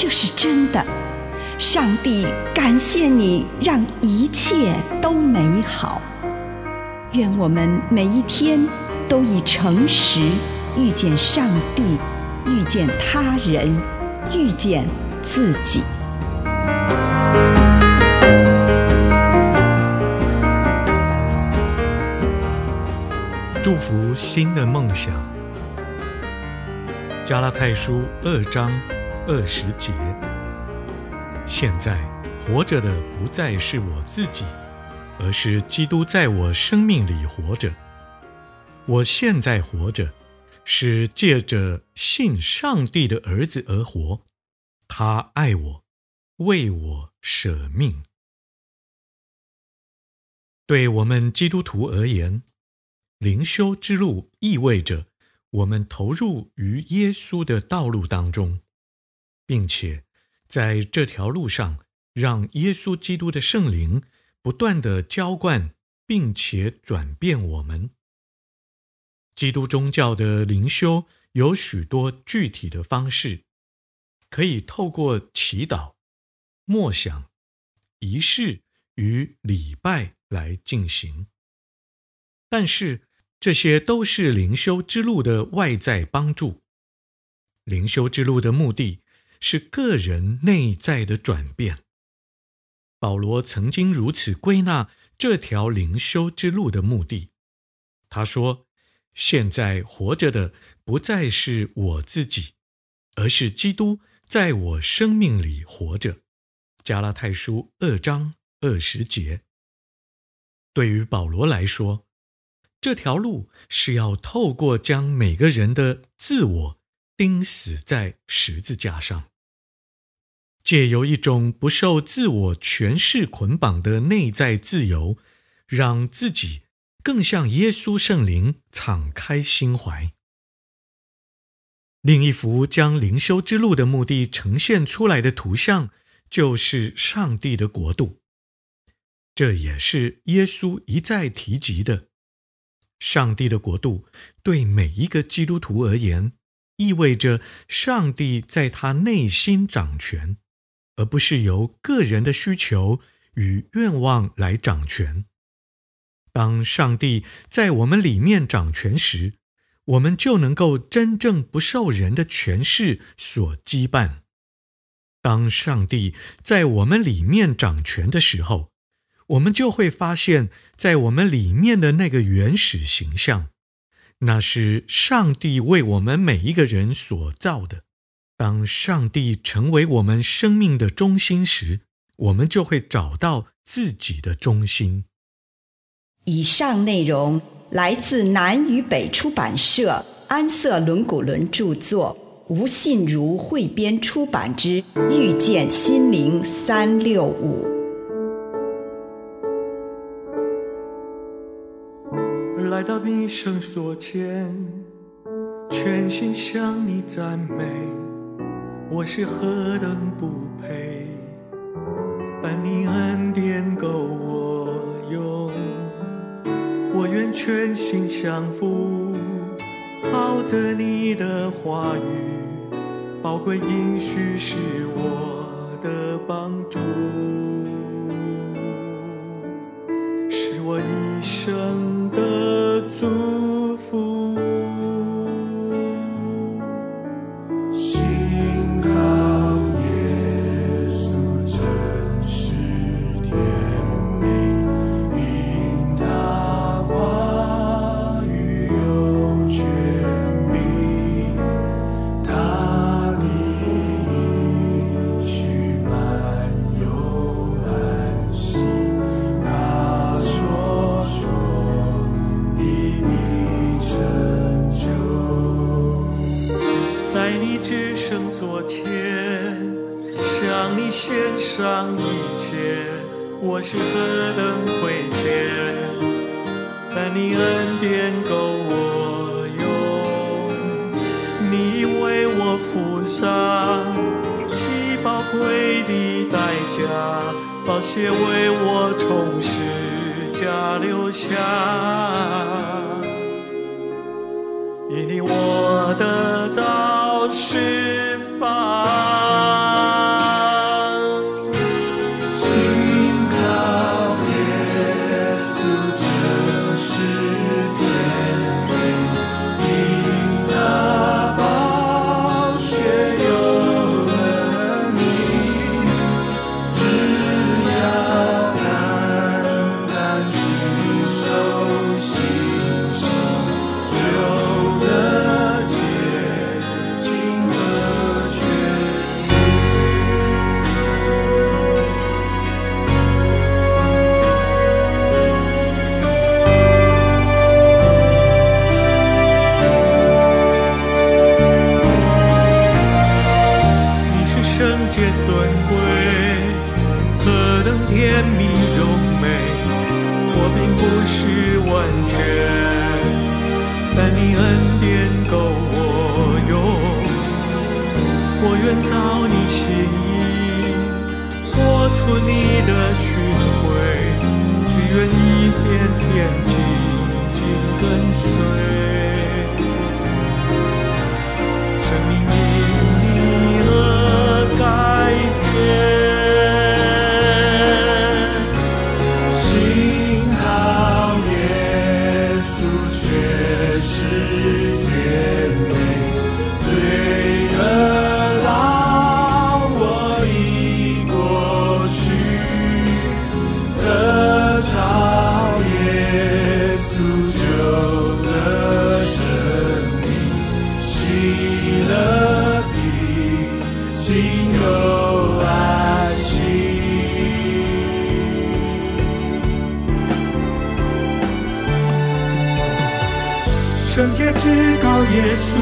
这是真的。上帝感谢你，让一切都美好。愿我们每一天都以诚实遇见上帝，遇见他人，遇见自己。祝福新的梦想。加拉太书二章二十节。现在活着的不再是我自己，而是基督在我生命里活着。我现在活着，是借着信上帝的儿子而活。他爱我，为我舍命。对我们基督徒而言，灵修之路意味着我们投入于耶稣的道路当中，并且在这条路上，让耶稣基督的圣灵不断地浇灌，并且转变我们。基督宗教的灵修有许多具体的方式，可以透过祈祷、默想、仪式与礼拜来进行，但是，这些都是灵修之路的外在帮助。灵修之路的目的是个人内在的转变。保罗曾经如此归纳这条灵修之路的目的。他说：“现在活着的不再是我自己，而是基督在我生命里活着。”加拉太书二章二十节。对于保罗来说，这条路是要透过将每个人的自我钉死在十字架上，借由一种不受自我权势捆绑的内在自由，让自己更像耶稣圣灵敞开心怀。另一幅将灵修之路的目的呈现出来的图像，就是上帝的国度。这也是耶稣一再提及的。上帝的国度对每一个基督徒而言，意味着上帝在他内心掌权，而不是由个人的需求与愿望来掌权。当上帝在我们里面掌权时，我们就能够真正不受人的权势所羁绊。当上帝在我们里面掌权的时候，我们就会发现，在我们里面的那个原始形象，那是上帝为我们每一个人所造的。当上帝成为我们生命的中心时，我们就会找到自己的中心。以上内容来自南与北出版社安瑟伦古伦著作，吴信如汇编出版之《遇见心灵三六五》。来到你圣所前，全心向你赞美，我是何等不配，但你恩典够我用，我愿全心降服，靠着你的话语，宝贵应许是我的帮助，昨天向你献上一切，我是何等亏欠，但你恩典够我用，你为我付上极宝贵的代价，宝血为我从十架流下。因你我得到释不是完全，但你恩典够我用。我愿照你心意，活出你的训诲，只愿一天天紧紧跟随。圣洁至高耶稣，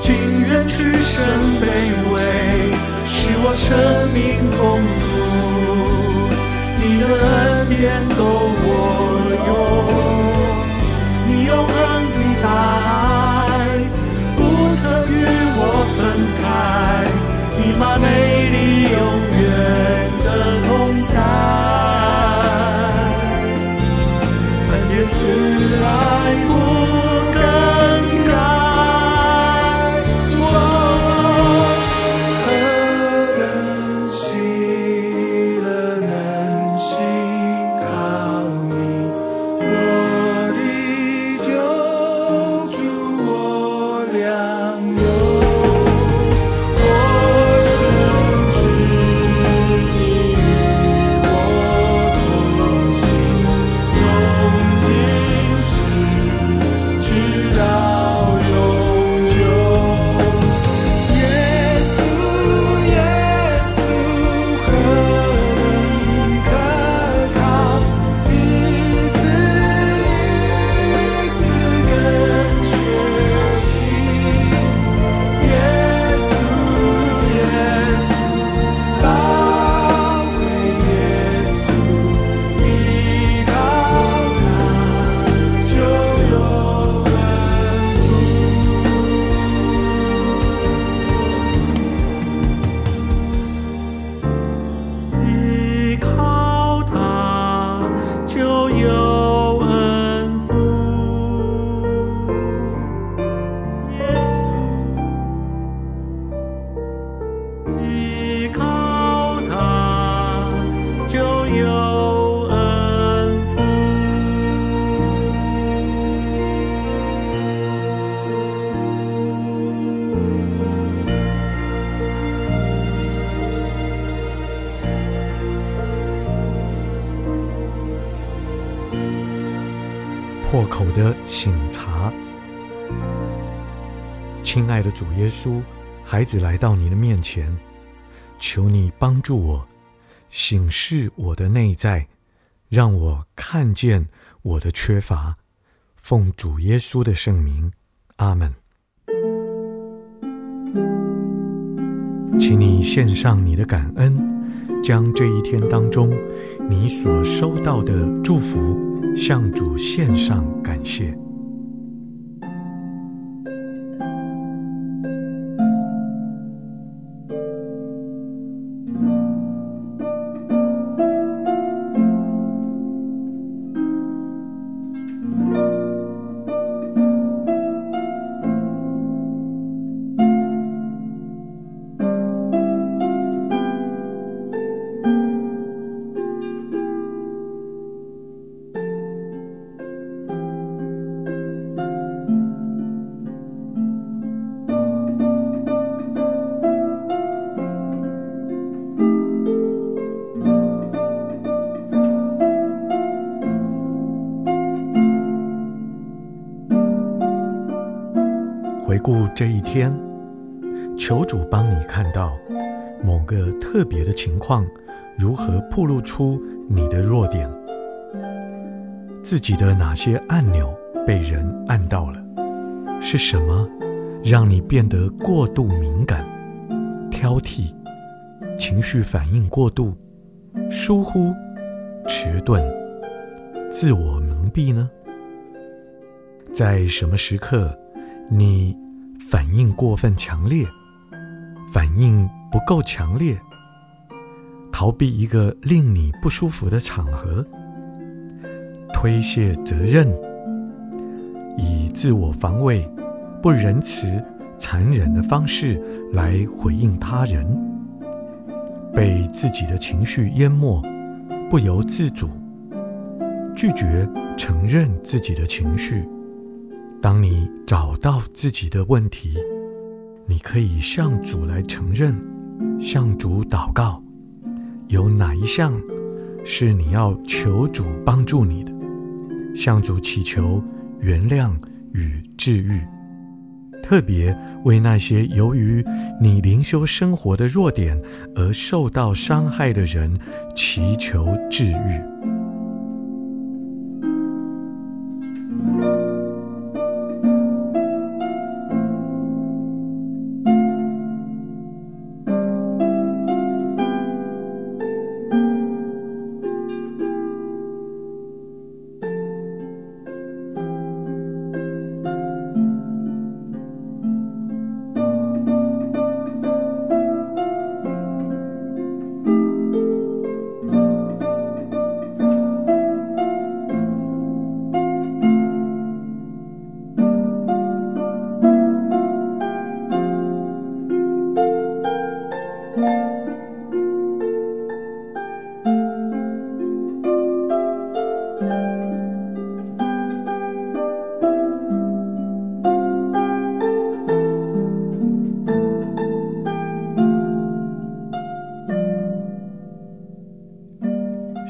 情愿屈身卑微，使我生命丰富。你的恩典够我用，口的省察，亲爱的主耶稣，孩子来到你的面前，求你帮助我，省视我的内在，让我看见我的缺乏。奉主耶稣的圣名，阿门。请你献上你的感恩，将这一天当中你所收到的祝福向主献上感谢。这一天，求主帮你看到某个特别的情况，如何暴露出你的弱点，自己的哪些按钮被人按到了，是什么让你变得过度敏感、挑剔、情绪反应过度、疏忽、迟钝、自我蒙蔽呢？在什么时刻，你反应过分强烈，反应不够强烈，逃避一个令你不舒服的场合，推卸责任，以自我防卫、不仁慈、残忍的方式来回应他人，被自己的情绪淹没，不由自主，拒绝承认自己的情绪。当你找到自己的问题，你可以向主来承认，向主祷告，有哪一项是你要求主帮助你的？向主祈求原谅与治愈，特别为那些由于你灵修生活的弱点而受到伤害的人祈求治愈。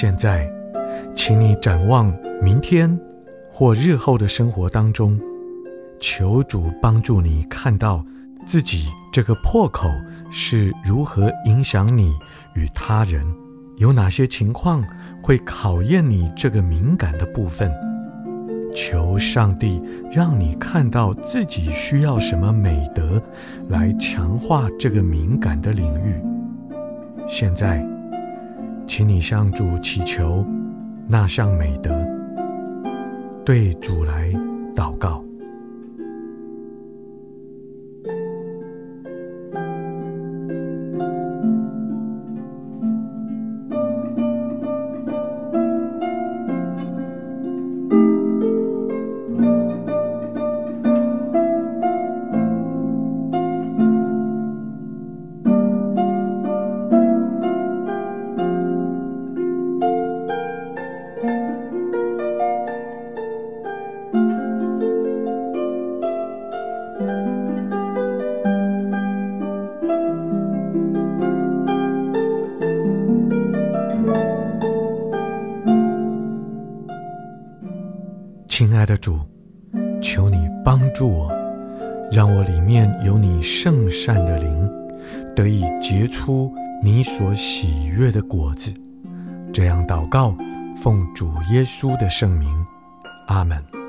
现在，请你展望明天或日后的生活当中，求主帮助你看到自己这个破口是如何影响你与他人，有哪些情况会考验你这个敏感的部分。求上帝让你看到自己需要什么美德来强化这个敏感的领域。现在。请你向主祈求那项美德，对主来祷告。的主，求你帮助我，让我里面有你圣善的灵，得以结出你所喜悦的果子。这样祷告，奉主耶稣的圣名，阿门。